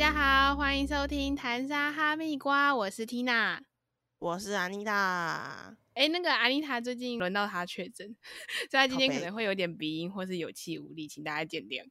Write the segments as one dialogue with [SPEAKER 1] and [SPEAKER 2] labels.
[SPEAKER 1] 家好，欢迎收听谈沙哈密瓜，我是 Tina。
[SPEAKER 2] 我是安妮塔。
[SPEAKER 1] 哎，那个安妮塔最近轮到她确诊，所以她今天可能会有点鼻音或是有气无力，请大家见谅。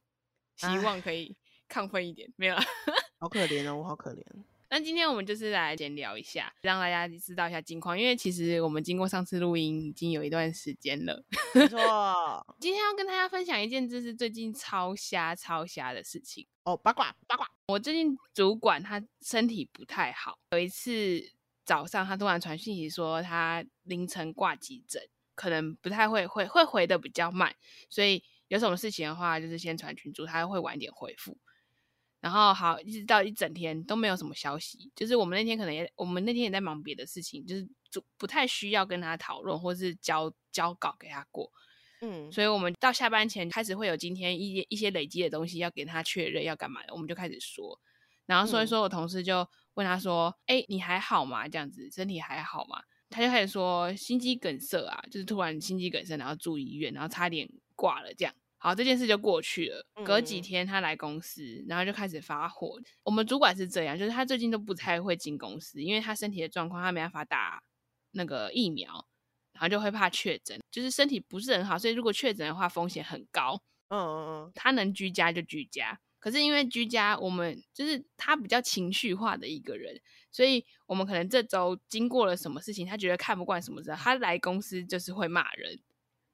[SPEAKER 1] 希望可以 亢奋一点，没有。
[SPEAKER 2] 好可怜哦，我好可怜。
[SPEAKER 1] 那今天我们就是来闲聊一下，让大家知道一下近况，因为其实我们经过上次录音已经有一段时间了。
[SPEAKER 2] 没错，
[SPEAKER 1] 今天要跟大家分享一件就是最近超瞎超瞎的事情。
[SPEAKER 2] 哦，八卦八卦，
[SPEAKER 1] 我最近主管他身体不太好，有一次早上他突然传讯息说他凌晨挂急诊，可能不太会会会回的比较慢，所以有什么事情的话就是先传群主，他会晚一点回复。然后好，一直到一整天都没有什么消息，就是我们那天可能也我们那天也在忙别的事情，就是就不太需要跟他讨论或是交交稿给他过，
[SPEAKER 2] 嗯，
[SPEAKER 1] 所以我们到下班前开始会有今天一些一些累积的东西要给他确认要干嘛的，我们就开始说，然后说一
[SPEAKER 2] 嗯
[SPEAKER 1] 说，我同事就问他说：“哎、你还好吗？这样子身体还好吗？”他就开始说心肌梗塞啊，就是突然心肌梗塞，然后住医院，然后差点挂了这样。好，这件事就过去了。隔几
[SPEAKER 2] 嗯
[SPEAKER 1] 天他来公司，然后就开始发火。我们主管是这样，就是他最近都不太会进公司，因为他身体的状况，他没办法打那个疫苗，然后就会怕确诊，就是身体不是很好，所以如果确诊的话风险很高。
[SPEAKER 2] 嗯嗯嗯
[SPEAKER 1] 他能居家就居家，可是因为居家，我们就是他比较情绪化的一个人，所以我们可能这周经过了什么事情，他觉得看不惯什么事，他来公司就是会骂人，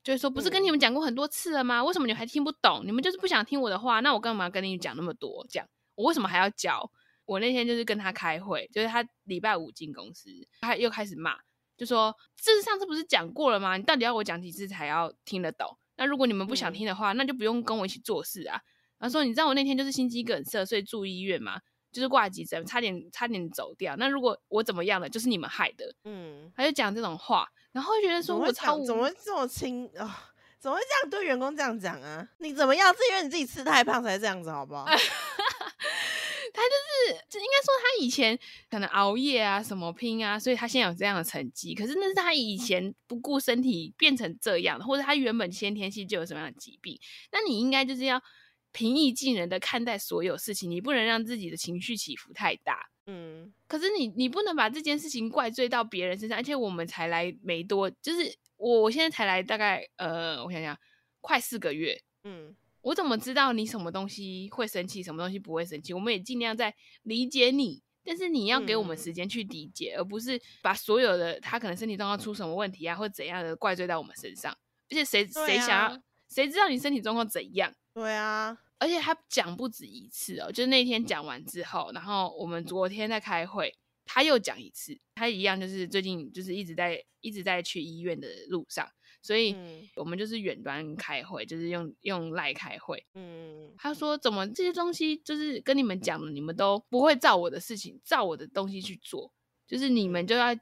[SPEAKER 1] 就是说不是跟你
[SPEAKER 2] 嗯
[SPEAKER 1] 们讲过很多次了吗？为什么你们还听不懂？你们就是不想听我的话，那我干嘛跟你讲那么多？这样我为什么还要教？我那天就是跟他开会，就是他礼拜五进公司，他又开始骂，就说这是上次不是讲过了吗？你到底要我讲几次才要听得懂？那如果你们不想
[SPEAKER 2] 嗯
[SPEAKER 1] 听的话，那就不用跟我一起做事啊。然后说，你知道我那天就是心肌梗塞，所以住医院嘛，就是挂急诊，差点差点走掉。那如果我怎么样了，就是你们害的。
[SPEAKER 2] 嗯，
[SPEAKER 1] 他就讲这种话，然后觉得说我超无
[SPEAKER 2] 讲怎么会这么轻啊？怎么会这样对员工这样讲啊？你怎么样？是因为你自己吃太胖才这样子，好不好？
[SPEAKER 1] 他就是，就应该说他以前可能熬夜啊，什么拼啊，所以他现在有这样的成绩。可是那是他以前不顾身体变成这样的，或者他原本先天性就有什么样的疾病。那你应该就是要平易近人的看待所有事情，你不能让自己的情绪起伏太大。
[SPEAKER 2] 嗯
[SPEAKER 1] 可是你你不能把这件事情怪罪到别人身上，而且我们才来没多，就是我我现在才来大概呃，我想想，快四个月，
[SPEAKER 2] 嗯
[SPEAKER 1] 我怎么知道你什么东西会生气，什么东西不会生气？我们也尽量在理解你，但是你要给我们
[SPEAKER 2] 嗯
[SPEAKER 1] 时间去理解，而不是把所有的他可能身体状况出什么问题啊，或怎样的怪罪到我们身上。而且谁
[SPEAKER 2] 对
[SPEAKER 1] 谁想要
[SPEAKER 2] 啊，
[SPEAKER 1] 谁知道你身体状况怎样？
[SPEAKER 2] 对啊，
[SPEAKER 1] 而且他讲不止一次哦，就是那天讲完之后，然后我们昨天在开会，他又讲一次，他一样就是最近就是一直在一直在去医院的路上，所以
[SPEAKER 2] 嗯
[SPEAKER 1] 我们就是远端开会，就是用用赖开会。
[SPEAKER 2] 嗯
[SPEAKER 1] 他说怎么这些东西就是跟你们讲的，你们都不会照我的事情，照我的东西去做，就是你们就要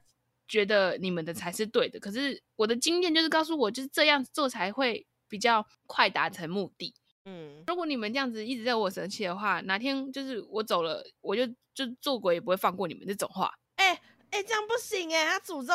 [SPEAKER 1] 觉得你们的才是对的。可是我的经验就是告诉我，就是这样做才会比较快达成目的。
[SPEAKER 2] 嗯，
[SPEAKER 1] 如果你们这样子一直在我生气的话，哪天就是我走了，我就就做鬼也不会放过你们这种话。
[SPEAKER 2] 哎哎，这样不行哎，他诅咒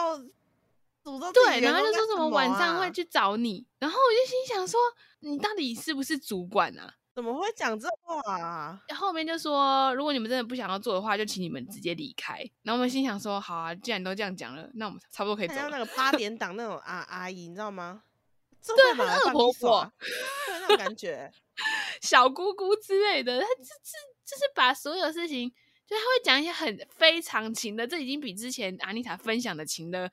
[SPEAKER 2] 诅咒
[SPEAKER 1] 对，然后就说什么晚上
[SPEAKER 2] 啊
[SPEAKER 1] 会去找你，然后我就心想说，你到底是不是主管啊？
[SPEAKER 2] 怎么会讲这话啊？
[SPEAKER 1] 后面就说，如果你们真的不想要做的话，就请你们直接离开。然后我们心想说，好啊，既然都这样讲了，那我们差不多可以走了。
[SPEAKER 2] 很像那个八点 档那种阿阿姨，你知道吗？对
[SPEAKER 1] 对很恶婆婆，
[SPEAKER 2] 对那种感觉。
[SPEAKER 1] 小姑姑之类的，他就是就是把所有事情，就他会讲一些很非常情的，这已经比之前阿妮塔分享的情的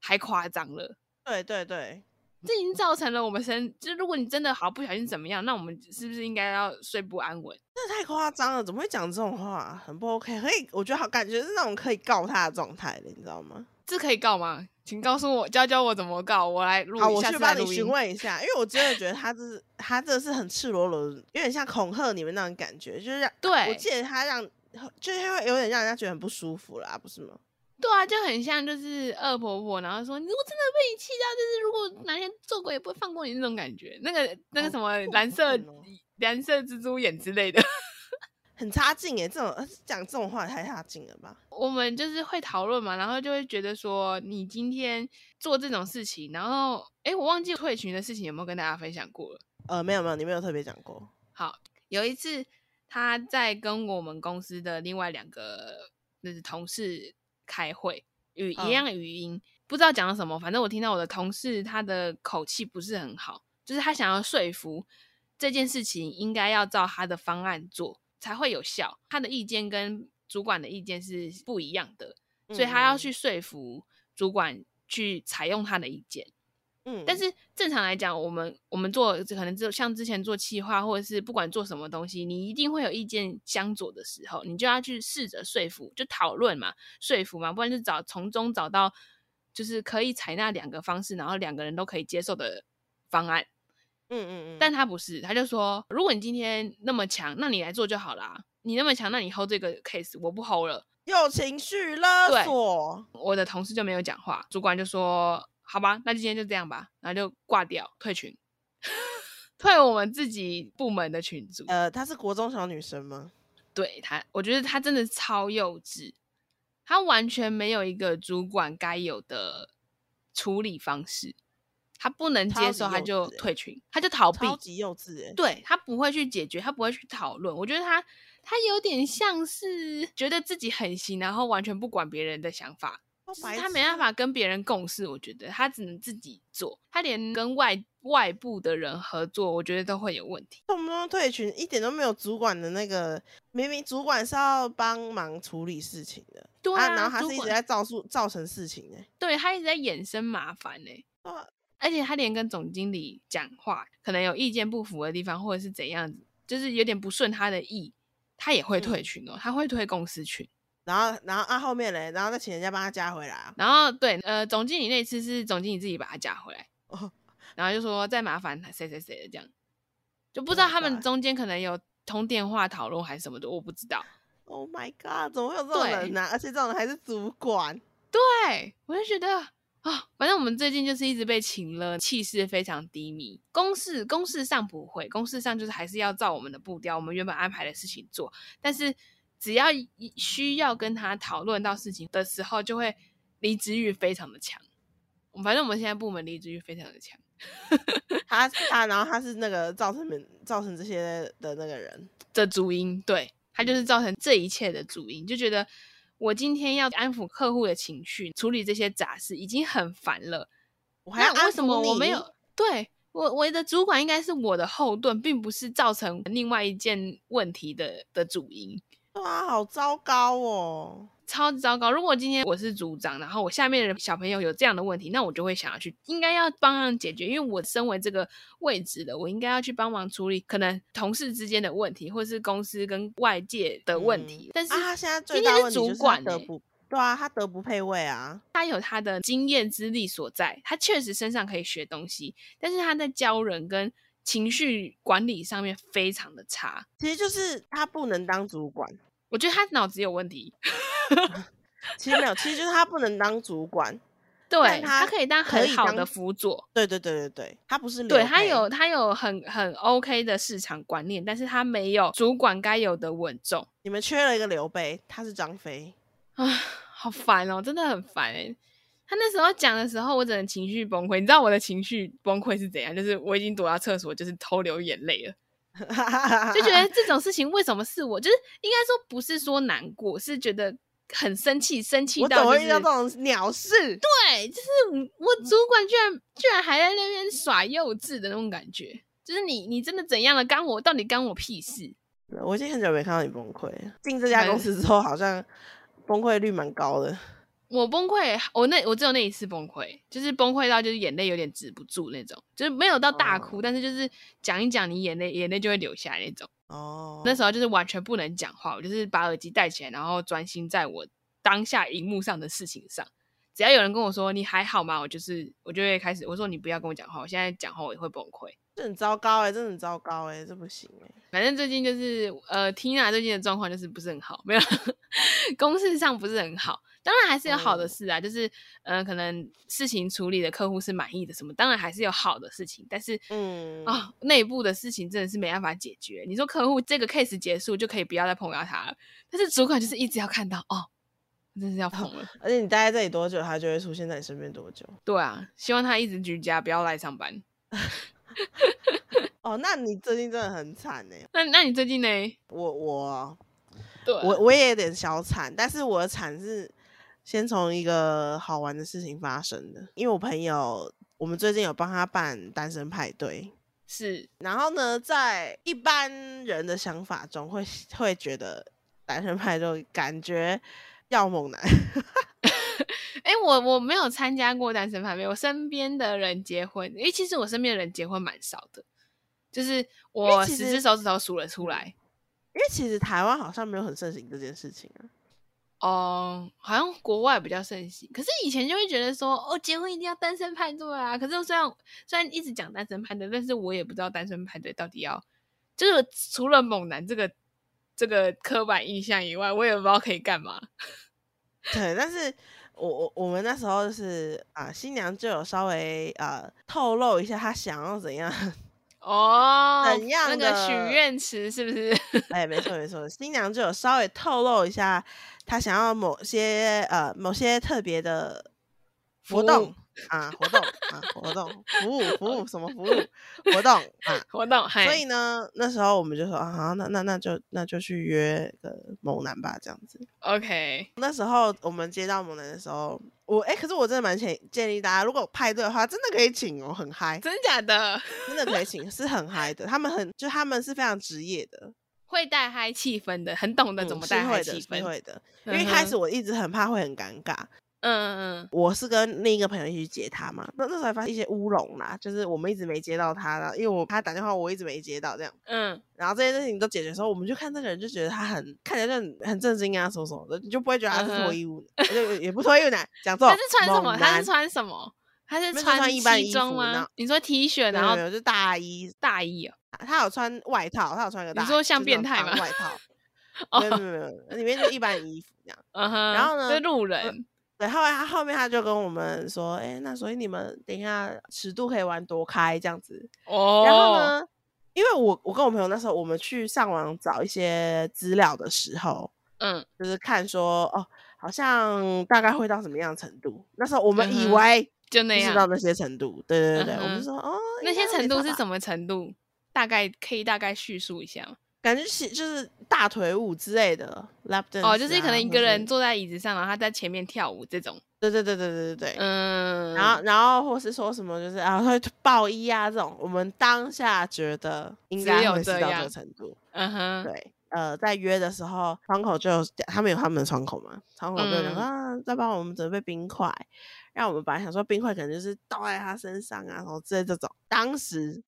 [SPEAKER 1] 还夸张了。
[SPEAKER 2] 对对对，
[SPEAKER 1] 这已经造成了我们身，就如果你真的好不小心怎么样，那我们是不是应该要睡不安稳？
[SPEAKER 2] 那太夸张了，怎么会讲这种话？很不 OK，可以，我觉得好，感觉是那种可以告他的状态的，你知道吗？
[SPEAKER 1] 这可以告吗？请告诉我，教教我怎么搞，我来录
[SPEAKER 2] 我去帮你询。问一下，因为我真的觉得他这是他这是很赤裸裸的，有点像恐吓你们那种感觉，就是让
[SPEAKER 1] 对
[SPEAKER 2] 我记得他让就是会有点让人家觉得很不舒服啦，不是吗？
[SPEAKER 1] 对啊，就很像就是恶婆婆，然后说你如果真的被你气到，就是如果哪天做鬼也不会放过你那种感觉。那个那个什么蓝色蓝色蜘蛛眼之类的，
[SPEAKER 2] 很差劲耶，这种呃讲这种话太差劲了吧？
[SPEAKER 1] 我们就是会讨论嘛，然后就会觉得说你今天做这种事情，然后诶，我忘记退群的事情有没有跟大家分享过了。
[SPEAKER 2] 呃，没有没有，你没有特别讲过。
[SPEAKER 1] 好，有一次他在跟我们公司的另外两个就是同事开会，语一
[SPEAKER 2] 嗯
[SPEAKER 1] 样语音，不知道讲了什么，反正我听到我的同事他的口气不是很好，就是他想要说服这件事情应该要照他的方案做才会有效，他的意见跟主管的意见是不一样的，所以他要
[SPEAKER 2] 嗯
[SPEAKER 1] 去说服主管去采用他的意见。
[SPEAKER 2] 嗯，
[SPEAKER 1] 但是正常来讲，我们我们做可能就像之前做企划，或者是不管做什么东西，你一定会有意见相左的时候，你就要去试着说服，就讨论嘛，说服嘛，不然就找从中找到就是可以采纳两个方式，然后两个人都可以接受的方案。
[SPEAKER 2] 嗯嗯嗯，
[SPEAKER 1] 但他不是，他就说，如果你今天那么强，那你来做就好啦。你那么强，那你 hold 这个 case，我不 hold 了。
[SPEAKER 2] 有情绪勒
[SPEAKER 1] 对
[SPEAKER 2] 索，
[SPEAKER 1] 我的同事就没有讲话，主管就说：“好吧，那就今天就这样吧。”然后就挂掉，退群，退我们自己部门的群组。
[SPEAKER 2] 呃，她是国中小女生吗？
[SPEAKER 1] 对她，我觉得她真的超幼稚，她完全没有一个主管该有的处理方式，他不能接受，他就退群，他就逃避，
[SPEAKER 2] 超级幼稚哎，
[SPEAKER 1] 对他不会去解决，他不会去讨论。我觉得他他有点像是觉得自己很行，然后完全不管别人的想法，就是他没办法跟别人共事。我觉得他只能自己做，他连跟外外部的人合作，我觉得都会有问题。
[SPEAKER 2] 动不动退群，一点都没有主管的那个，明明主管是要帮忙处理事情的，
[SPEAKER 1] 对
[SPEAKER 2] 啊，然后他是一直在造出造成事情呢、
[SPEAKER 1] 对他一直在衍生麻烦呢、
[SPEAKER 2] 对啊
[SPEAKER 1] 而且他连跟总经理讲话，可能有意见不符的地方，或者是怎样子，就是有点不顺他的意，他也会退
[SPEAKER 2] 嗯。
[SPEAKER 1] 群哦，他会退公司群。
[SPEAKER 2] 然后然后啊后面嘞，然后再请人家帮他加回来啊，
[SPEAKER 1] 然后对，呃，总经理那次是总经理自己把他加回来，
[SPEAKER 2] 哦。
[SPEAKER 1] 然后就说再麻烦谁谁谁的这样，就不
[SPEAKER 2] Oh
[SPEAKER 1] 知道他们中间可能有通电话讨论还是什么的，我不知道。
[SPEAKER 2] ，Oh my god，怎么会有这种人呢、而且这种人还是主管，
[SPEAKER 1] 对，我就觉得啊、反正我们最近就是一直被请了，气势非常低迷。公事公事上不会，公事上就是还是要照我们的步调，我们原本安排的事情做。但是只要一需要跟他讨论到事情的时候，就会离职欲非常的强。反正我们现在部门离职欲非常的强。
[SPEAKER 2] 他他然后他是那个造成民造成这些的那个人，
[SPEAKER 1] 的主因，对，他就是造成这一切的主因，就觉得我今天要安抚客户的情绪，处理这些杂事已经很烦了，
[SPEAKER 2] 我还要
[SPEAKER 1] 为什么我没有？对我我的主管应该是我的后盾，并不是造成另外一件问题的的主因。
[SPEAKER 2] 对啊，好糟糕哦。
[SPEAKER 1] 超级糟糕！如果今天我是组长，然后我下面的小朋友有这样的问题，那我就会想要去，应该要帮忙解决，因为我身为这个位置的，我应该要去帮忙处理可能同事之间的问题，或是公司跟外界的问题。但是
[SPEAKER 2] 啊，他现在最大问题就是他
[SPEAKER 1] 主管欸
[SPEAKER 2] 德不，对啊，他德不配位啊。
[SPEAKER 1] 他有他的经验资历所在，他确实身上可以学东西，但是他在教人跟情绪管理上面非常的差。
[SPEAKER 2] 其实就是他不能当主管，
[SPEAKER 1] 我觉得他脑子有问题，
[SPEAKER 2] 其实没有，其实就是他不能当主管。
[SPEAKER 1] 对
[SPEAKER 2] 但他
[SPEAKER 1] 可以当很好的辅佐，
[SPEAKER 2] 对对对对对，他不是
[SPEAKER 1] 对他有他有很很 OK 的市场观念，但是他没有主管该有的稳重
[SPEAKER 2] 你们缺了一个刘备，他是张飞。
[SPEAKER 1] 啊，好烦哦，真的很烦哎。他那时候讲的时候，我整个情绪崩溃。你知道我的情绪崩溃是怎样？就是我已经躲到厕所，就是偷流眼泪了。就觉得这种事情为什么是我？就是应该说不是说难过，是觉得很生气，生气到就是
[SPEAKER 2] 么会遇到这种鸟事？
[SPEAKER 1] 对，就是我我主管居然居然还在那边耍幼稚的那种感觉。就是你你真的怎样了？干我到底干我屁事？
[SPEAKER 2] 我已经很久没看到你崩溃了。进这家公司之后，好像崩溃率蛮高的。
[SPEAKER 1] 我崩溃，我那我只有那一次崩溃，就是崩溃到就是眼泪有点止不住那种，就是没有到大哭，
[SPEAKER 2] 哦
[SPEAKER 1] 但是就是讲一讲，你眼泪眼泪就会流下来那种。
[SPEAKER 2] 哦，
[SPEAKER 1] 那时候就是完全不能讲话，我就是把耳机戴起来，然后专心在我当下荧幕上的事情上。只要有人跟我说你还好吗，我就是我就会开始我说你不要跟我讲话，我现在讲话我也会崩溃。
[SPEAKER 2] 这很糟糕哎、真的很糟糕哎、这不行哎、
[SPEAKER 1] 反正最近就是呃，Tina 最近的状况就是不是很好，没有 公事上不是很好，当然还是有好的
[SPEAKER 2] 嗯
[SPEAKER 1] 事啊，就是呃，可能事情处理的客户是满意的什么，当然还是有好的事情，但是
[SPEAKER 2] 嗯
[SPEAKER 1] 啊、内部的事情真的是没办法解决。你说客户这个 case 结束就可以不要再碰到他了，但是主管就是一直要看到哦，真是要疯了。
[SPEAKER 2] 而且你待在这里多久，他就会出现在你身边多久。
[SPEAKER 1] 对啊，希望他一直居家，不要来上班。
[SPEAKER 2] 哦，那你最近真的很惨呢。
[SPEAKER 1] 那那你最近呢？
[SPEAKER 2] 我我
[SPEAKER 1] 对，
[SPEAKER 2] 我我也有点小惨，但是我的惨是先从一个好玩的事情发生的，因为我朋友我们最近有帮他办单身派对，
[SPEAKER 1] 是
[SPEAKER 2] 然后呢，在一般人的想法中会会觉得单身派对感觉要猛男，
[SPEAKER 1] 哎、我我没有参加过单身派对，我身边的人结婚，诶、其实我身边的人结婚蛮少的，就是我十只手指头数了出来。
[SPEAKER 2] 因为其实台湾好像没有很盛行这件事情啊。
[SPEAKER 1] 哦，好像国外比较盛行，可是以前就会觉得说，哦，结婚一定要单身派对啊。可是虽然虽然一直讲单身派对，但是我也不知道单身派对到底要，就是除了猛男这个这个刻板印象以外，我也不知道可以干嘛。
[SPEAKER 2] 对，但是我我我们那时候就是啊、新娘就有稍微呃透露一下她想要怎样。
[SPEAKER 1] 哦，
[SPEAKER 2] 怎样
[SPEAKER 1] 那个许愿池是不是？
[SPEAKER 2] 哎，没错没错，新娘就有稍微透露一下她想要某些呃某些特别的活动啊活动啊活动服务服务什么服务活动啊。
[SPEAKER 1] 活动，嗨，
[SPEAKER 2] 所以呢，那时候我们就说啊，好，那那那就那就去约个猛男吧，这样子。
[SPEAKER 1] OK，
[SPEAKER 2] 那时候我们接到猛男的时候，我哎、可是我真的蛮建建议大家，如果派对的话，真的可以请哦，很嗨，
[SPEAKER 1] 真假的
[SPEAKER 2] 真的可以请，是很嗨的。他们很就他们是非常职业的，
[SPEAKER 1] 会带嗨气氛的，很懂得怎么带嗨气氛。
[SPEAKER 2] 的。因为一开始我一直很怕会很尴尬，
[SPEAKER 1] 嗯嗯嗯，
[SPEAKER 2] 我是跟另一个朋友一起去接他嘛，那那时候还发现一些乌龙啦，就是我们一直没接到他了，因为我他打电话我一直没接到这样。
[SPEAKER 1] 嗯，
[SPEAKER 2] 然后这些事情都解决的时候，我们就看这个人就觉得他很看起来就很很震惊啊，什么什么的，你就不会觉得他是脱衣舞男，就也不脱衣舞男，讲错。
[SPEAKER 1] 他是穿什么？他是穿什么？他是穿
[SPEAKER 2] 穿一般衣
[SPEAKER 1] 西装吗？你说 T 恤，
[SPEAKER 2] 没
[SPEAKER 1] 然后
[SPEAKER 2] 有没有就大衣，
[SPEAKER 1] 大衣哦？
[SPEAKER 2] 他有穿外套，他有穿个大衣，
[SPEAKER 1] 你说像变态吗
[SPEAKER 2] 外套，
[SPEAKER 1] 哦
[SPEAKER 2] 没有没有没有，里面就一般衣服这样。
[SPEAKER 1] 嗯哼，
[SPEAKER 2] 然后呢
[SPEAKER 1] 就路人，
[SPEAKER 2] 对，后来他后面他就跟我们说，哎、那所以你们等一下尺度可以玩多开这样子。
[SPEAKER 1] 哦，
[SPEAKER 2] 然后？呢，因为我我跟我朋友那时候我们去上网找一些资料的时候，
[SPEAKER 1] 嗯，
[SPEAKER 2] 就是看说哦，好像大概会到什么样的程度。那时候我们以为
[SPEAKER 1] 就那样
[SPEAKER 2] 不知道。那些程度，对对对对，我们说哦，
[SPEAKER 1] 那些程度是什？
[SPEAKER 2] 么
[SPEAKER 1] 程度？大概可以大概叙述一下吗？
[SPEAKER 2] 感觉是就是大腿舞之类的 lap dance
[SPEAKER 1] 哦，就是可能一个人坐在椅子上，然后他在前面跳舞这种。
[SPEAKER 2] 对对对对对对对，
[SPEAKER 1] 嗯，
[SPEAKER 2] 然后然后或是说什么就是啊会爆衣啊这种，我们当下觉得应
[SPEAKER 1] 只
[SPEAKER 2] 该会是到这个程度。
[SPEAKER 1] 嗯哼，
[SPEAKER 2] 对，呃，在约的时候，窗口就有他们有他们的窗口嘛，窗口就有讲、
[SPEAKER 1] 嗯
[SPEAKER 2] 啊，再帮我们准备冰块。让我们本来想说冰块可能就是倒在他身上啊，什么之类这种。当时，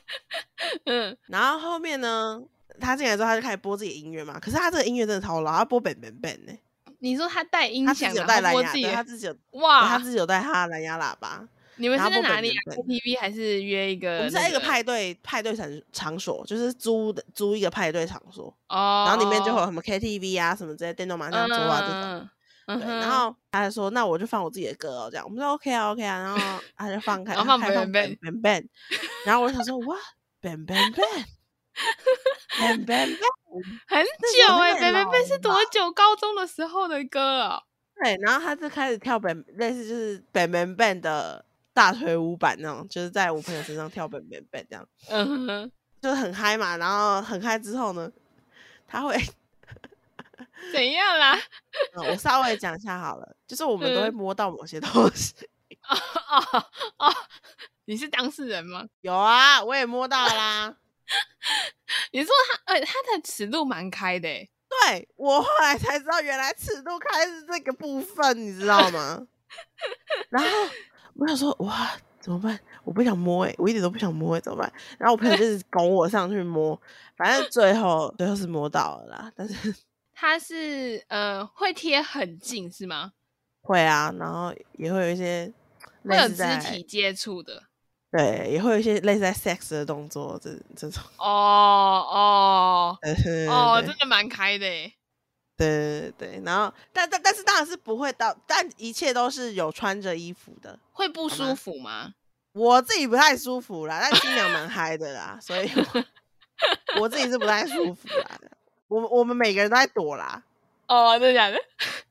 [SPEAKER 1] 嗯，
[SPEAKER 2] 然后后面呢，他进来之后他就开始播自己的音乐嘛。可是他这个音乐真的超老，他播 bang bang bang 呢、
[SPEAKER 1] 你说他带音响，
[SPEAKER 2] 他自己有
[SPEAKER 1] 然
[SPEAKER 2] 带蓝牙，他自己有，哇他，自己有带他的蓝牙喇叭。
[SPEAKER 1] 你们是在哪里啊
[SPEAKER 2] Bang Bang
[SPEAKER 1] Bang？KTV 还是约一个？
[SPEAKER 2] 我们是在一个派对派对场场所，就是租的租一个派对场所，
[SPEAKER 1] 哦，
[SPEAKER 2] 然后里面就会有什么 KTV 啊，什么这些电动麻将桌啊这种。对，然后他就说，那我就放我自己的歌哦，这样我们说 OK 啊 OK 啊，然后他就放开，
[SPEAKER 1] 然后放
[SPEAKER 2] 开放
[SPEAKER 1] Bang
[SPEAKER 2] Bang Bang Bang，然后我就想说哇 Bang Bang Bang，
[SPEAKER 1] 很
[SPEAKER 2] 那个
[SPEAKER 1] 久哎、
[SPEAKER 2] 太
[SPEAKER 1] 贝贝贝
[SPEAKER 2] 老
[SPEAKER 1] 是多久？高中的时候的歌哦。
[SPEAKER 2] 对，然后他就开始跳 Bang，类似就是 Bang Bang Bang 的大腿舞版那种，就是在我朋友身上跳 Bang Bang Bang 这样，
[SPEAKER 1] 嗯哼，
[SPEAKER 2] 就是很嗨嘛，然后很嗨之后呢，他会。
[SPEAKER 1] 怎样啦？
[SPEAKER 2] 嗯我稍微讲一下好了，就是我们都会
[SPEAKER 1] 嗯
[SPEAKER 2] 摸到某些东西。
[SPEAKER 1] 哦哦哦，你是当事人吗？
[SPEAKER 2] 有啊，我也摸到啦。
[SPEAKER 1] 你说他呃，他的尺度蛮开的欸
[SPEAKER 2] 对我后来才知道，原来尺度开是这个部分，你知道吗？然后我想说，哇，怎么办？我不想摸哎、我一点都不想摸哎、怎么办？然后我朋友就是拱我上去摸，反正最后最后是摸到了啦，但是
[SPEAKER 1] 他是呃会贴很近是吗？
[SPEAKER 2] 会啊，然后也会有一些
[SPEAKER 1] 会有肢体接触的。
[SPEAKER 2] 对，也会有一些类似在 sex 的动作，这这种，
[SPEAKER 1] 哦哦哦，真的蛮开的欸。
[SPEAKER 2] 对对对，然后但但但是当然是不会到，但一切都是有穿着衣服的。
[SPEAKER 1] 会不舒服吗？
[SPEAKER 2] 我自己不太舒服啦，但新娘蛮嗨的啦，所以我 我自己是不太舒服啦。我们我们每个人都在躲啦，
[SPEAKER 1] 哦，真的假的？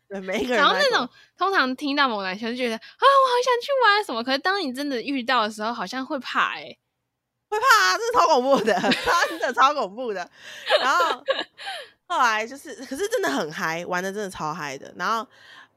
[SPEAKER 2] 对，每一个人
[SPEAKER 1] 然后那种通常听到猛男秀就觉得啊，我好想去玩什么，可是当你真的遇到的时候，好像会怕哎、
[SPEAKER 2] 会怕啊，这是超恐怖的，真的超恐怖的。然后后来就是，可是真的很嗨，玩的真的超嗨的。然后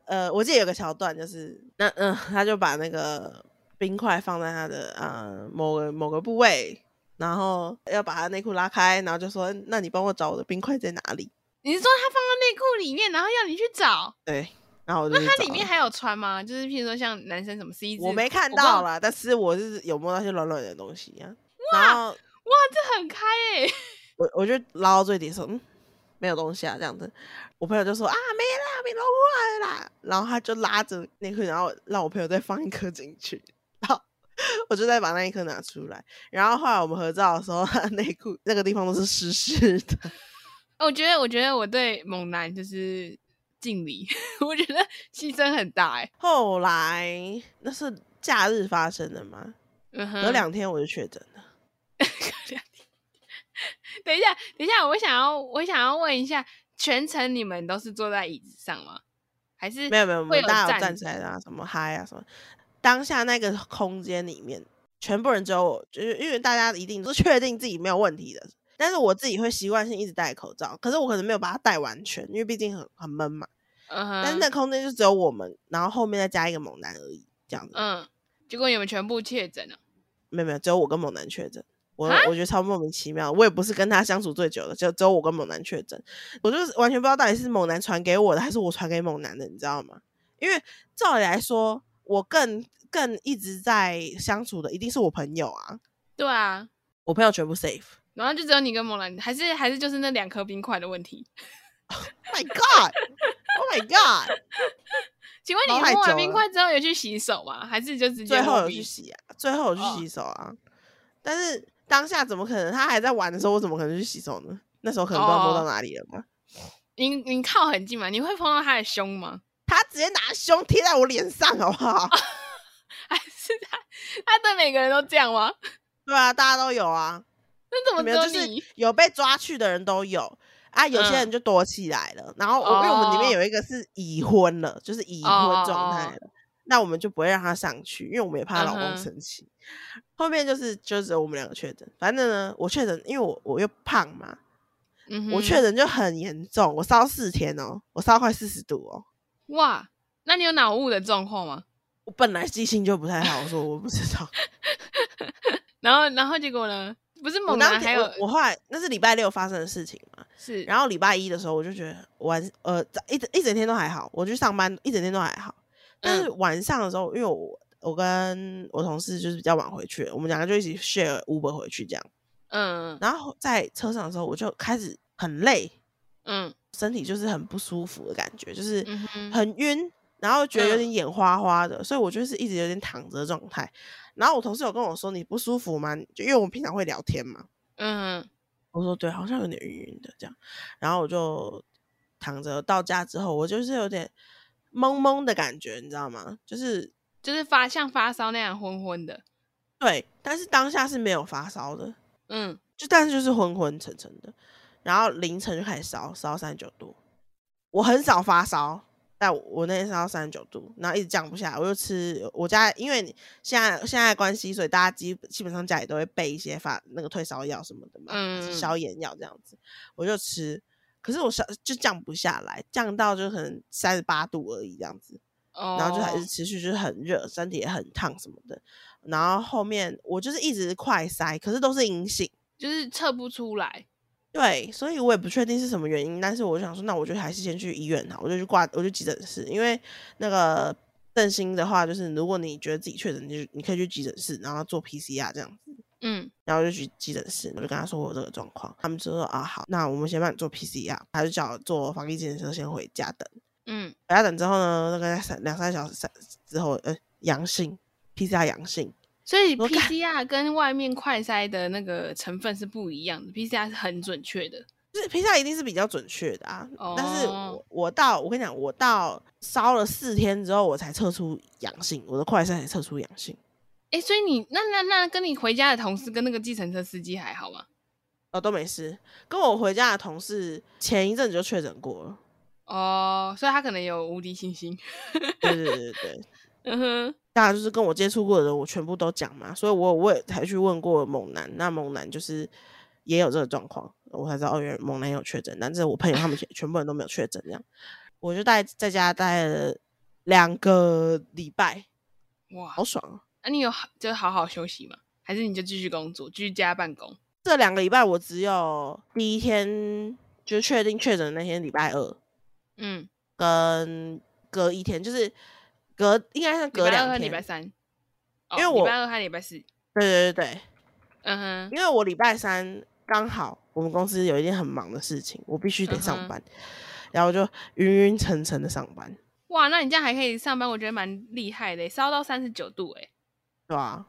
[SPEAKER 2] 呃，我记得有个桥段，就是那嗯、他就把那个冰块放在他的呃某个某个部位，然后要把他内裤拉开，然后就说：“那你帮我找我的冰块在哪里
[SPEAKER 1] 你是说他放裤里面，然后要你去找？？”
[SPEAKER 2] 对，然后我就
[SPEAKER 1] 那它里面还有穿吗？就是譬如说像男生什么 C 字，
[SPEAKER 2] 我没看到啦，但是我是有摸到一些软软的东西啊。然后
[SPEAKER 1] 哇，这很开哎、
[SPEAKER 2] 我我就捞到最底说，嗯，没有东西啊，这样子。我朋友就说啊，没啦，被捞过来啦。然后他就拉着内裤，然后让我朋友再放一颗进去，我就再把那一颗拿出来。然后后来我们合照的时候，内裤那个地方都是湿湿的。
[SPEAKER 1] 我觉得，我觉得我对猛男就是敬礼，我觉得牺牲很大哎、
[SPEAKER 2] 后来那是假日发生的吗，
[SPEAKER 1] 嗯哼，
[SPEAKER 2] 隔两天我就确诊了。
[SPEAKER 1] 两天。等一下，等一下，我想要，我想要问一下，全程你们都是坐在椅子上吗？还是
[SPEAKER 2] 没有没有，我们大家有
[SPEAKER 1] 站
[SPEAKER 2] 站起来啊，什么嗨啊什么。当下那个空间里面，全部人只有我，就是因为大家一定是确定自己没有问题的，但是我自己会习惯性一直戴口罩，可是我可能没有把它戴完全，因为毕竟很很闷嘛。但是那空间就只有我们，然后后面再加一个猛男而已，这样子。
[SPEAKER 1] 嗯，结果你们全部确诊了，
[SPEAKER 2] 没有没有，只有我跟猛男确诊。我
[SPEAKER 1] 啊
[SPEAKER 2] 我觉得超莫名其妙，我也不是跟他相处最久的，就只有我跟猛男确诊，我就是完全不知道到底是猛男传给我的，还是我传给猛男的，你知道吗？因为照理来说，我更更一直在相处的一定是我朋友啊，
[SPEAKER 1] 对啊，
[SPEAKER 2] 我朋友全部 safe。
[SPEAKER 1] 然后就只有你跟猛男，还是还是就是那两颗冰块的问题。
[SPEAKER 2] Oh my god！Oh my god！
[SPEAKER 1] 请问你摸完冰块之后有去洗手吗？还是就直接
[SPEAKER 2] 最后有去洗啊，最后有去
[SPEAKER 1] 哦
[SPEAKER 2] 洗手啊，但是当下怎么可能？他还在玩的时候，我怎么可能去洗手呢？那时候可能不知道摸到
[SPEAKER 1] 哦
[SPEAKER 2] 哪里了吧。
[SPEAKER 1] 你你靠很近嘛？你会碰到他的胸吗？
[SPEAKER 2] 他直接拿胸贴在我脸上，好不好？
[SPEAKER 1] 还是他他对每个人都这样吗？
[SPEAKER 2] 对啊，大家都有啊，
[SPEAKER 1] 那怎么
[SPEAKER 2] 没有就是？有被抓去的人都有啊，有些
[SPEAKER 1] 嗯
[SPEAKER 2] 人就躲起来了。然后我因为我们里面
[SPEAKER 1] 哦
[SPEAKER 2] 有一个是已婚了，就是已婚状态那我们就不会让他上去，因为我们也怕她老公生气。后面就是就只有我们两个确诊，反正呢，我确诊，因为我我又胖嘛，
[SPEAKER 1] 嗯，
[SPEAKER 2] 我确诊就很严重，我烧四天哦，我烧快四十度哦。
[SPEAKER 1] 哇，那你有脑雾的状况吗？
[SPEAKER 2] 我本来记性就不太好，我说我不知道。
[SPEAKER 1] 然后然后结果呢？不是
[SPEAKER 2] 我当
[SPEAKER 1] 猛男还有
[SPEAKER 2] 天我我后来那是礼拜六发生的事情嘛，
[SPEAKER 1] 是，
[SPEAKER 2] 然后礼拜一的时候我就觉得晚呃一整一整天都还好，我去上班一整天都还好，但是
[SPEAKER 1] 嗯。
[SPEAKER 2] 晚上的时候，因为我我跟我同事就是比较晚回去，我们两个就一起 share Uber 回去这样，
[SPEAKER 1] 嗯
[SPEAKER 2] 然后在车上的时候我就开始很累，
[SPEAKER 1] 嗯。
[SPEAKER 2] 身体就是很不舒服的感觉，就是很晕，然后觉得有
[SPEAKER 1] 嗯
[SPEAKER 2] 点眼花花的，所以我就是一直有点躺着的状态。然后我同事有跟我说你不舒服吗？就因为我们平常会聊天嘛，
[SPEAKER 1] 嗯
[SPEAKER 2] 我说对，好像有点晕晕的这样，然后我就躺着到家之后，我就是有点懵懵的感觉，你知道吗？就是
[SPEAKER 1] 就是发像发烧那样昏昏的，
[SPEAKER 2] 对，但是当下是没有发烧的，
[SPEAKER 1] 嗯
[SPEAKER 2] 就但是就是昏昏沉沉的，然后凌晨就开始烧，烧三十九度。我很少发烧，但我我那天烧到三十九度，然后一直降不下来，我就吃我家，因为你现在现在关系，所以大家基基本上家里都会备一些发那个退烧药什么的嘛，消炎药这样子，我就吃。可是我烧就降不下来，降到就可能三十八度而已这样子。
[SPEAKER 1] 哦，
[SPEAKER 2] 然后就还是持续就是很热，身体也很烫什么的。然后后面我就是一直快塞，可是都是阴性。
[SPEAKER 1] 就是测不出来，
[SPEAKER 2] 对，所以我也不确定是什么原因，但是我就想说，那我就还是先去医院好，我就去挂，我就急诊室，因为那个振兴的话，就是如果你觉得自己确诊，你就你可以去急诊室，然后做 PCR 这样子，
[SPEAKER 1] 嗯。
[SPEAKER 2] 然后就去急诊室，我就跟他说我有这个状况，他们就说啊好，那我们先帮你做 PCR，他就叫我坐防疫检测先回家等，
[SPEAKER 1] 嗯。
[SPEAKER 2] 回家等之后呢，大概三两三小时三之后，呃，阳性 PCR 阳性，
[SPEAKER 1] 所以 PCR 跟外面快筛的那个成分是不一样的，PCR 是很准确的。
[SPEAKER 2] 就是 PCR 一定是比较准确的啊，但是
[SPEAKER 1] 哦
[SPEAKER 2] 我我到我跟你讲，我到烧了四天之后，我才测出阳性，我的快筛才测出阳性，
[SPEAKER 1] 哎、所以你那那那跟你回家的同事跟那个计程车司机还好吗？
[SPEAKER 2] 哦都没事。跟我回家的同事前一阵子就确诊过了，
[SPEAKER 1] 哦，所以他可能有无敌信心。
[SPEAKER 2] 对对对对对，
[SPEAKER 1] 嗯哼，
[SPEAKER 2] 当然就是跟我接触过的人，我全部都讲嘛，所以我我也才去问过猛男，那猛男就是也有这个状况，我才知道哦，原来猛男有确诊，但是我朋友他们全 全部人都没有确诊，这样我就待在家待了两个礼拜，
[SPEAKER 1] 哇，
[SPEAKER 2] 好爽啊！
[SPEAKER 1] 那、你有好就好好休息吗？还是你就继续工作，居家办公？
[SPEAKER 2] 这两个礼拜我只有第一天就确定确诊的那天礼拜二，
[SPEAKER 1] 嗯，
[SPEAKER 2] 跟隔一天，就是隔应该是隔两天，
[SPEAKER 1] 礼拜三，哦
[SPEAKER 2] 因为我
[SPEAKER 1] 礼拜二和礼拜四，
[SPEAKER 2] 对对对对，
[SPEAKER 1] 嗯哼，
[SPEAKER 2] 因为我礼拜三刚好我们公司有一件很忙的事情，我必须得上班，然后就晕晕沉沉的上班，
[SPEAKER 1] 哇，那你这样还可以上班，我觉得蛮厉害的，烧到三十九度哎，
[SPEAKER 2] 对吧、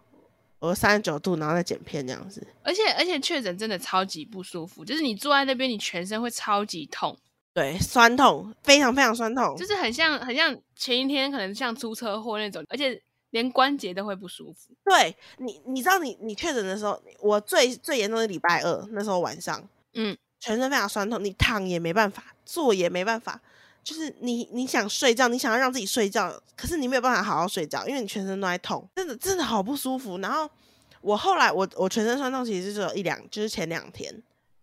[SPEAKER 2] 我三十九度，然后再剪片这样子，
[SPEAKER 1] 而且而且确诊真的超级不舒服，就是你坐在那边，你全身会超级痛，
[SPEAKER 2] 对，酸痛，非常非常酸痛，
[SPEAKER 1] 就是很像很像前一天可能像出车祸那种，而且连关节都会不舒服。
[SPEAKER 2] 对你，你知道你你确诊的时候，我最最严重的礼拜二那时候晚上，
[SPEAKER 1] 嗯，
[SPEAKER 2] 全身非常酸痛，你躺也没办法，坐也没办法，就是你你想睡觉，你想要让自己睡觉，可是你没有办法好好睡觉，因为你全身都在痛，真的真的好不舒服。然后我后来我我全身酸痛其实只有一两，就是前两天，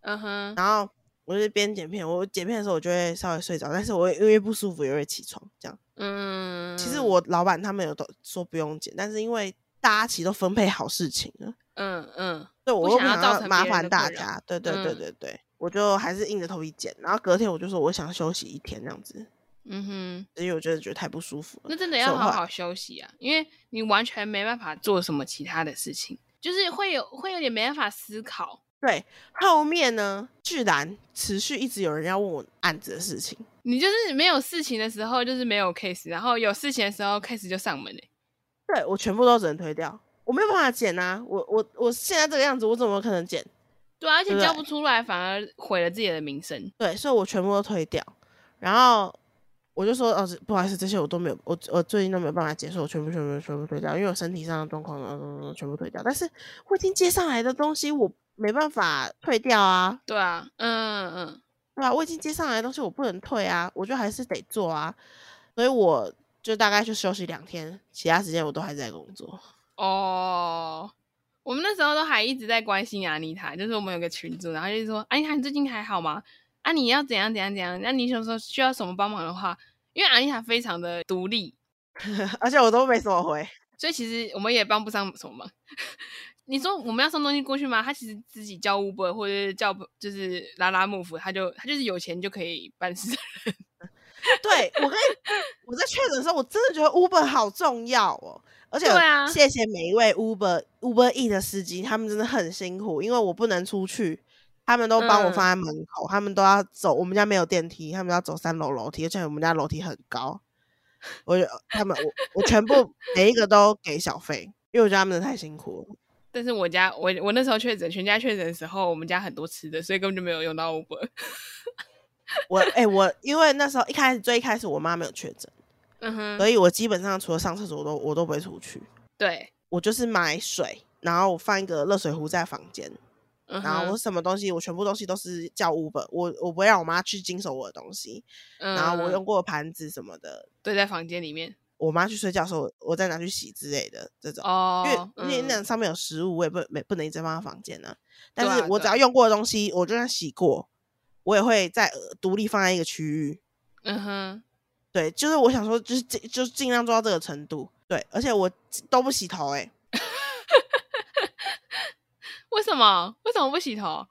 [SPEAKER 1] 嗯哼，
[SPEAKER 2] 然后我就边剪片，我剪片的时候我就会稍微睡着，但是我因为不舒服也会起床这样。
[SPEAKER 1] 嗯，
[SPEAKER 2] 其实我老板他们有都说不用剪，但是因为大家其实都分配好事情了。
[SPEAKER 1] 嗯嗯，
[SPEAKER 2] 对，我
[SPEAKER 1] 不想要
[SPEAKER 2] 麻烦大家，对对对
[SPEAKER 1] 嗯
[SPEAKER 2] 对对，我就还是硬着头皮剪，然后隔天我就说我想休息一天这样子，
[SPEAKER 1] 嗯哼，
[SPEAKER 2] 因为我觉得觉得太不舒服了。
[SPEAKER 1] 那真的要好好休息啊，因为你完全没办法做什么其他的事情，就是会有会有点没办法思考。
[SPEAKER 2] 对，后面呢，居然持续一直有人要问我案子的事情，
[SPEAKER 1] 你就是没有事情的时候就是没有 case，然后有事情的时候 case 就上门嘞、
[SPEAKER 2] 对我全部都只能推掉，我没有办法剪啊，我我我现在这个样子，我怎么可能剪？
[SPEAKER 1] 对啊，而且交不出来反而毁了自己的名声。
[SPEAKER 2] 对，所以我全部都推掉，然后我就说，哦，不好意思，这些我都没有，我我最近都没有办法接受，我全部全部全部推掉，因为我身体上的状况，嗯，全部推掉。但是我已经接上来的东西，我没办法退掉啊，
[SPEAKER 1] 对啊，嗯嗯，
[SPEAKER 2] 对吧、我已经接上来的东西，我不能退啊，我就还是得做啊，所以我就大概就休息两天，其他时间我都还在工作。
[SPEAKER 1] 哦，我们那时候都还一直在关心阿妮塔，就是我们有个群组，然后就是说，阿妮塔你最近还好吗？啊，你要怎样怎样怎样？那你有时候需要什么帮忙的话，因为阿妮塔非常的独立，
[SPEAKER 2] 而且我都没怎么回，
[SPEAKER 1] 所以其实我们也帮不上什么忙。你说我们要送东西过去吗？他其实自己叫 Uber 或者是叫就是拉拉幕夫，他就他就是有钱就可以办事的人。
[SPEAKER 2] 对我跟你我在确诊的时候，我真的觉得 Uber 好重要哦，而且
[SPEAKER 1] 对啊
[SPEAKER 2] 谢谢每一位 Uber Uber E 的司机，他们真的很辛苦，因为我不能出去，他们都帮我
[SPEAKER 1] 嗯
[SPEAKER 2] 放在门口，他们都要走，我们家没有电梯，他们要走三楼楼梯，而且我们家楼梯很高，我就他们我我全部每一个都给小费，因为我觉得他们真的太辛苦了。
[SPEAKER 1] 但是我家我我那时候确诊，全家确诊的时候，我们家很多吃的，所以根本就没有用到 Uber。
[SPEAKER 2] 我哎、我因为那时候一开始最一开始我妈没有确诊，
[SPEAKER 1] 嗯哼，
[SPEAKER 2] 所以我基本上除了上厕所，我都我都不会出去。
[SPEAKER 1] 对，
[SPEAKER 2] 我就是买水，然后我放一个热水壶在房间，
[SPEAKER 1] 嗯
[SPEAKER 2] 然后我，什么东西，我全部东西都是叫 Uber，我我不会让我妈去经手我的东西，然后我
[SPEAKER 1] 嗯
[SPEAKER 2] 用过的盘子什么的，
[SPEAKER 1] 对在房间里面
[SPEAKER 2] 我妈去睡觉的时候，我再拿去洗之类的这种。
[SPEAKER 1] 哦，
[SPEAKER 2] 因为那
[SPEAKER 1] 嗯
[SPEAKER 2] 上面有食物，我也不没不能一直放在房间
[SPEAKER 1] 啊对啊
[SPEAKER 2] 是我只要用过的东西，我就算洗过，我也会在呃独立放在一个区域。
[SPEAKER 1] 嗯哼，
[SPEAKER 2] 对，就是我想说，就是尽就是尽量做到这个程度。对，而且我都不洗头、欸，
[SPEAKER 1] 为什么为什么不洗头？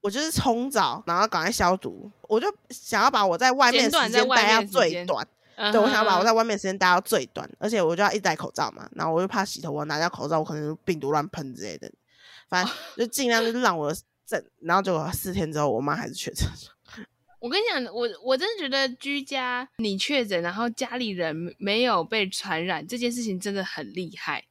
[SPEAKER 2] 我就是冲澡，然后赶快消毒。我就想要把我在外面时间待到最短。
[SPEAKER 1] 对
[SPEAKER 2] 对，我想要把我在外面的时间待到最短，而且我就要一直戴口罩嘛，然后我又怕洗头，我拿掉口罩，我可能病毒乱喷之类的。反正就尽量就是让我正，然后结果四天之后，我妈还是确诊。
[SPEAKER 1] 我跟你讲，我我真的觉得居家你确诊，然后家里人没没有被传染这件事情真的很厉害。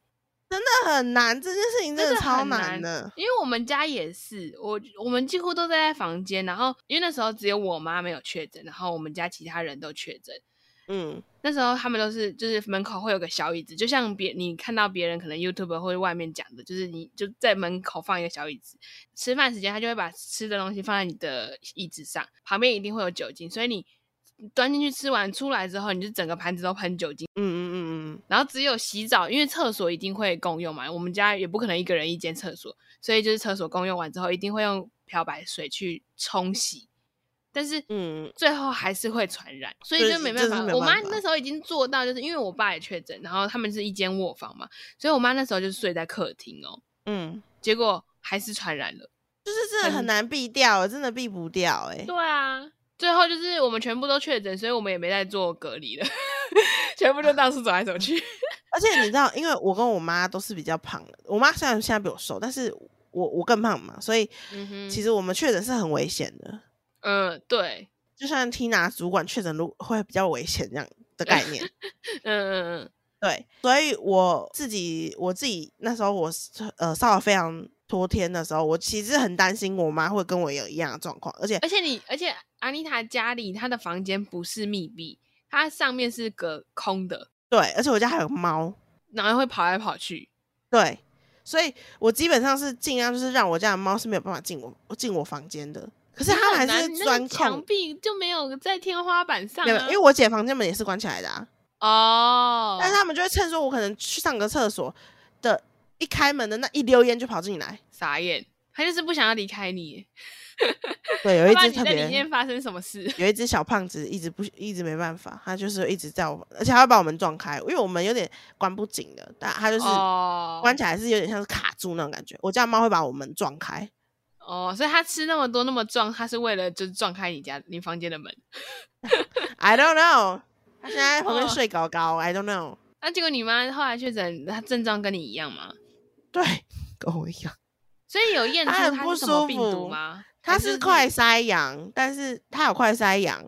[SPEAKER 2] 真的很难，这件事情真
[SPEAKER 1] 真的
[SPEAKER 2] 的超
[SPEAKER 1] 难
[SPEAKER 2] 的。
[SPEAKER 1] 因为我们家也是，我我们几乎都在房间，然后因为那时候只有我妈没有确诊，然后我们家其他人都确诊。
[SPEAKER 2] 嗯，
[SPEAKER 1] 那时候他们都是就是门口会有个小椅子，就像别你看到别人可能 YouTube 或者外面讲的，就是你就在门口放一个小椅子，吃饭时间他就会把吃的东西放在你的椅子上，旁边一定会有酒精，所以你端进去吃完出来之后，你就整个盘子都喷酒精。
[SPEAKER 2] 嗯嗯嗯嗯，嗯
[SPEAKER 1] 然后只有洗澡，因为厕所一定会共用嘛，我们家也不可能一个人一间厕所，所以就是厕所共用完之后，一定会用漂白水去冲洗，但是
[SPEAKER 2] 嗯，
[SPEAKER 1] 最后还是会传染，所以就没办法。我妈那时候已经做到，就是因为我爸也确诊，然后他们是一间卧房嘛，所以我妈那时候就睡在客厅哦，
[SPEAKER 2] 嗯，
[SPEAKER 1] 结果还是传染了。
[SPEAKER 2] 就是真的
[SPEAKER 1] 很
[SPEAKER 2] 很难避掉，真的避不掉，哎，
[SPEAKER 1] 对啊，最后就是我们全部都确诊，所以我们也没再做隔离了，全部就到处走来走去。
[SPEAKER 2] 而且你知道，因为我跟我妈都是比较胖的，我妈虽然现在比我瘦，但是我我更胖嘛，所以其实我们确诊是很危险的。
[SPEAKER 1] 嗯，对，
[SPEAKER 2] 就算 Tina 主管确诊，如会比较危险这样的概念。
[SPEAKER 1] 嗯嗯嗯，
[SPEAKER 2] 对，所以我自己我自己那时候我呃烧了非常多天的时候，我其实很担心我妈会跟我有一样的状况，而且
[SPEAKER 1] 而且你，而且阿妮塔家里她的房间不是密闭，它上面是隔空的，
[SPEAKER 2] 对，而且我家还有猫，
[SPEAKER 1] 然后会跑来跑去。
[SPEAKER 2] 对，所以我基本上是尽量就是让我家的猫是没有办法进我进我房间的，可是它们还是钻
[SPEAKER 1] 那个墙。壁就没有在天花板上
[SPEAKER 2] 没有，
[SPEAKER 1] 啊，
[SPEAKER 2] 因为我姐房间门也是关起来的啊，
[SPEAKER 1] 哦，
[SPEAKER 2] 但是他们就会趁说我可能去上个厕所的一开门的那一溜烟就跑进来。
[SPEAKER 1] 傻眼，他就是不想要离开你，
[SPEAKER 2] 对，有 一
[SPEAKER 1] 怕你在里
[SPEAKER 2] 只特别
[SPEAKER 1] 面发生什么事。
[SPEAKER 2] 有一只小胖子一直不一直没办法，他就是一直在我，而且他会把我们撞开，因为我们有点关不紧的，但他就是
[SPEAKER 1] 哦
[SPEAKER 2] 关起来是有点像是卡住那种感觉。我家猫会把我们撞开，
[SPEAKER 1] 哦，所以他吃那么多那么壮，他是为了就是撞开你家你房间的门。
[SPEAKER 2] I don't know，他现在在旁边
[SPEAKER 1] 哦
[SPEAKER 2] 睡高高、i don't know。
[SPEAKER 1] 那结果你妈后来确诊，她症状跟你一样吗？
[SPEAKER 2] 对，跟我一样，
[SPEAKER 1] 所以有验出它
[SPEAKER 2] 她很不
[SPEAKER 1] 是什么病
[SPEAKER 2] 舒服
[SPEAKER 1] 毒吗？
[SPEAKER 2] 他
[SPEAKER 1] 是
[SPEAKER 2] 是快筛阳，但是他有快筛阳，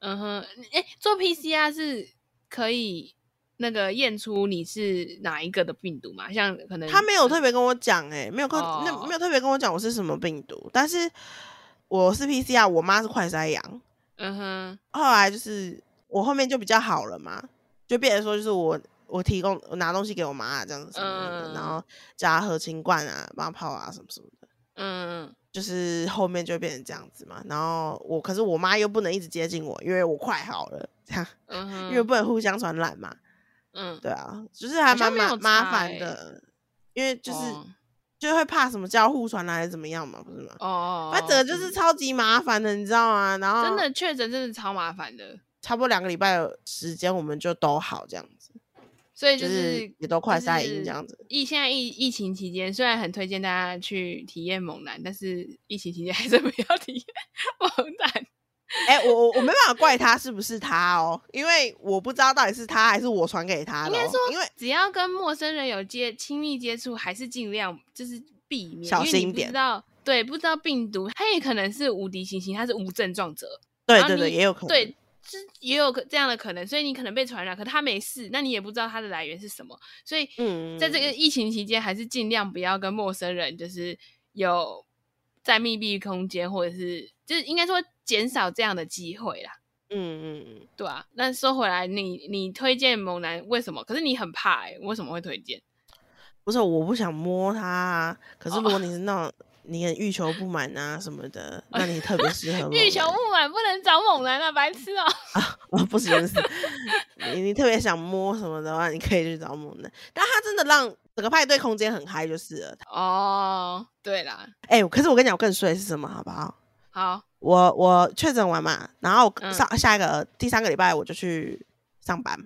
[SPEAKER 1] 嗯哼，哎、做 PCR 是可以那个验出你是哪一个的病毒嘛？像可能
[SPEAKER 2] 他没有特别跟我讲，哎，没有跟、那
[SPEAKER 1] 哦
[SPEAKER 2] 没有特别跟我讲我是什么病毒，但是我是 PCR，我妈是快筛阳，
[SPEAKER 1] 嗯哼，
[SPEAKER 2] 后来就是我后面就比较好了嘛，就变成说就是我我提供我拿东西给我妈啊这样子什么的，然
[SPEAKER 1] 嗯
[SPEAKER 2] 后叫她喝清罐啊，帮她泡啊什么什么的，
[SPEAKER 1] 嗯
[SPEAKER 2] 就是后面就变成这样子嘛。然后我可是我妈又不能一直接近我，因为我快好了，这样
[SPEAKER 1] 嗯哼，
[SPEAKER 2] 因为不能互相传染嘛。
[SPEAKER 1] 嗯，
[SPEAKER 2] 对啊，就是还蛮麻烦的，因为就是、
[SPEAKER 1] 哦
[SPEAKER 2] 就会怕什么交互传来还是怎么样嘛，不是吗？
[SPEAKER 1] 哦，
[SPEAKER 2] 反正整个就是
[SPEAKER 1] 嗯
[SPEAKER 2] 超级麻烦的，你知道吗？然后
[SPEAKER 1] 真的确诊，真的超麻烦的，
[SPEAKER 2] 差不多两个礼拜的时间，我们就都好这样子。
[SPEAKER 1] 所以
[SPEAKER 2] 就是
[SPEAKER 1] 是
[SPEAKER 2] 也都快
[SPEAKER 1] 就
[SPEAKER 2] 晒阴这样子
[SPEAKER 1] 疫现在疫疫情期间，虽然很推荐大家去体验猛男，但是疫情期间还是不要体验 猛男。
[SPEAKER 2] 哎、我我我没办法怪他是不是他哦，因为我不知道到底是他还是我传给他的、哦。
[SPEAKER 1] 应该说
[SPEAKER 2] 因为
[SPEAKER 1] 只要跟陌生人有接亲密接触，还是尽量就是避免，
[SPEAKER 2] 小心点
[SPEAKER 1] 不知道，对，不知道病毒，他也可能是无敌星星，他是无症状者，
[SPEAKER 2] 对对对，也有可能。
[SPEAKER 1] 对，是也有可这样的可能，所以你可能被传染，可他没事，那你也不知道他的来源是什么，所以
[SPEAKER 2] 嗯，
[SPEAKER 1] 在这个疫情期间，还是尽量不要跟陌生人，就是有在密闭空间，或者是就是应该说减少这样的机会啦。
[SPEAKER 2] 嗯嗯嗯，
[SPEAKER 1] 对啊，那说回来，你你推荐猛男为什么？可是你很怕哎、为什么会推荐？
[SPEAKER 2] 不是我不想摸他、啊，可是
[SPEAKER 1] 哦
[SPEAKER 2] 如果你是那种 你很欲求不满啊什么的，那你特别适合
[SPEAKER 1] 欲求不满不能找猛男啊，白痴哦、
[SPEAKER 2] 男啊，不行不行，你你特别想摸什么的话，你可以去找猛男，但他真的让整个派对空间很嗨就是了。
[SPEAKER 1] 哦，对啦，
[SPEAKER 2] 哎、可是我跟你讲，我更衰是什么，好不好？
[SPEAKER 1] 好，
[SPEAKER 2] 我我确诊完嘛，然后
[SPEAKER 1] 嗯
[SPEAKER 2] 上、下一个第三个礼拜我就去上班，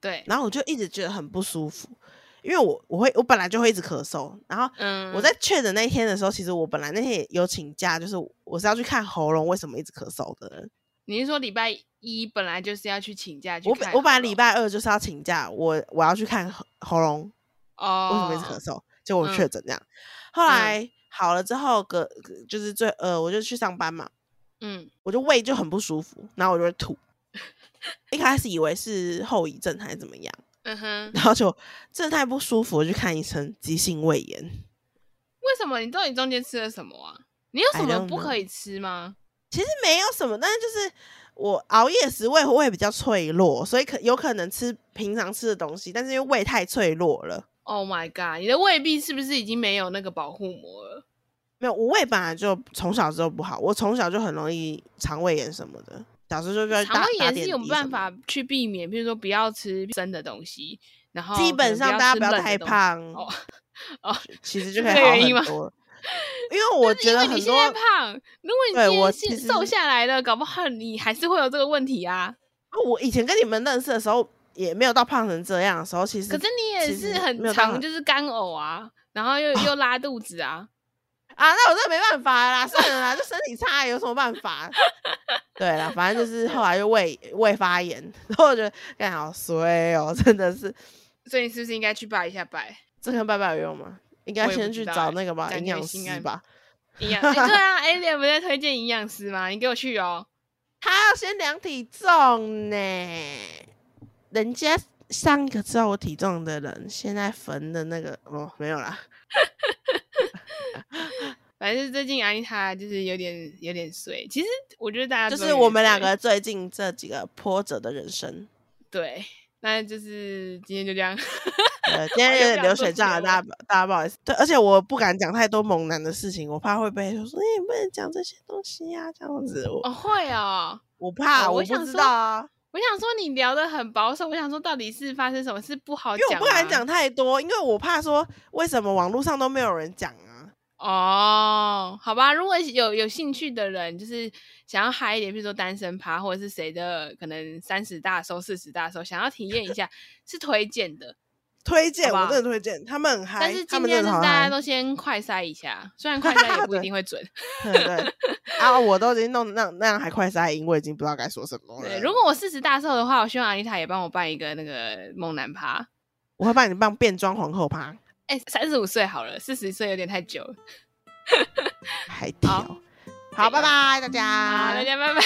[SPEAKER 1] 对，
[SPEAKER 2] 然后我就一直觉得很不舒服，因为我我会我本来就会一直咳嗽，然后
[SPEAKER 1] 嗯，
[SPEAKER 2] 我在确诊那一天的时候，其实我本来那天也有请假，就是我是要去看喉咙为什么一直咳嗽的。
[SPEAKER 1] 你是说礼拜一本来就是要去请假去
[SPEAKER 2] 我
[SPEAKER 1] 看
[SPEAKER 2] 本我本来礼拜二就是要请假，我我要去看喉喉咙
[SPEAKER 1] 哦，
[SPEAKER 2] 为什么一直咳嗽，结果我
[SPEAKER 1] 嗯
[SPEAKER 2] 确诊这样。后来好了之后，隔隔就是最呃，我就去上班嘛，
[SPEAKER 1] 嗯，
[SPEAKER 2] 我就胃就很不舒服，然后我就会吐。一开始以为是后遗症还是怎么样，
[SPEAKER 1] 嗯哼，
[SPEAKER 2] 然后就真的太不舒服，我去看医生，急性胃炎。
[SPEAKER 1] 为什么你到底中间吃了什么啊？你有什么不可以吃吗？
[SPEAKER 2] 其实没有什么，但是就是我熬夜时胃会比较脆弱，所以可有可能吃平常吃的东西，但是因为胃太脆弱了，
[SPEAKER 1] Oh my god！你的胃壁是不是已经没有那个保护膜了？
[SPEAKER 2] 没有我胃本来就从小就不好，我从小就很容易肠胃炎什么的。小时候就要
[SPEAKER 1] 肠胃炎是有办法去避免，比如说不要吃生的东西，然后
[SPEAKER 2] 基本上大家不要太
[SPEAKER 1] 胖。哦哦，
[SPEAKER 2] 其实 就可以好很多。因为 我觉得很
[SPEAKER 1] 因为你现在
[SPEAKER 2] 多，
[SPEAKER 1] 胖，如果你
[SPEAKER 2] 对
[SPEAKER 1] 今天瘦下来了，搞不好你还是会有这个问题啊。
[SPEAKER 2] 我以前跟你们认识的时候，也没有到胖成这样的时候，其实
[SPEAKER 1] 可是你也是很
[SPEAKER 2] 没有到
[SPEAKER 1] 常就是干呕啊，然后又又拉肚子啊。
[SPEAKER 2] 啊，那我真的没办法啦，算了啦，就身体差有什么办法？对啦，反正就是后来就胃胃发炎，然后我觉得干好衰哦，真的是，
[SPEAKER 1] 所以你是不是应该去拜一下拜？
[SPEAKER 2] 这跟拜拜有用吗？应该先去找那个吧，
[SPEAKER 1] 感
[SPEAKER 2] 营养师吧。
[SPEAKER 1] 营养？哎对啊 a l i n 不在推荐营养师吗？你给我去哦。
[SPEAKER 2] 他要先量体重呢，人家上一个知道我体重的人，现在缝的那个哦没有啦，
[SPEAKER 1] 反正最近安妮塔就是有点有点衰。其实我觉得大家
[SPEAKER 2] 就是我们两个最近这几个波折的人生。
[SPEAKER 1] 对，那就是今天就这样。
[SPEAKER 2] 呃，今天有点流水账了，大家不大家不好意思。对，而且我不敢讲太多猛男的事情，我怕会被说说你不能讲这些东西呀、这样子。我、
[SPEAKER 1] 哦，会哦。
[SPEAKER 2] 我怕，
[SPEAKER 1] 哦我
[SPEAKER 2] 我不知道啊，
[SPEAKER 1] 我想说你聊的很保守，我想说到底是发生什么事不好
[SPEAKER 2] 因为我
[SPEAKER 1] 讲、啊，
[SPEAKER 2] 不敢讲太多，因为我怕说为什么网络上都没有人讲啊。
[SPEAKER 1] 哦，好吧，如果有有兴趣的人，就是想要嗨一点，比如说单身趴，或者是谁的可能三十大寿、四十大寿，想要体验一下，是推荐的。
[SPEAKER 2] 推荐，我真的推荐，他们很嗨，
[SPEAKER 1] 但是今天是。大家都先快筛一下，虽然快筛 也不一定会准。
[SPEAKER 2] 对对，啊，我都已经弄那那样还快塞因为已经不知道该说什么了。
[SPEAKER 1] 对，如果我四十大寿的话，我希望阿丽塔也帮我办一个那个猛男趴。
[SPEAKER 2] 我会帮你办变装皇后趴，
[SPEAKER 1] 哎，三十五岁好了，四十岁有点太久了。
[SPEAKER 2] 还挑。好，拜拜大家。
[SPEAKER 1] 大家拜拜。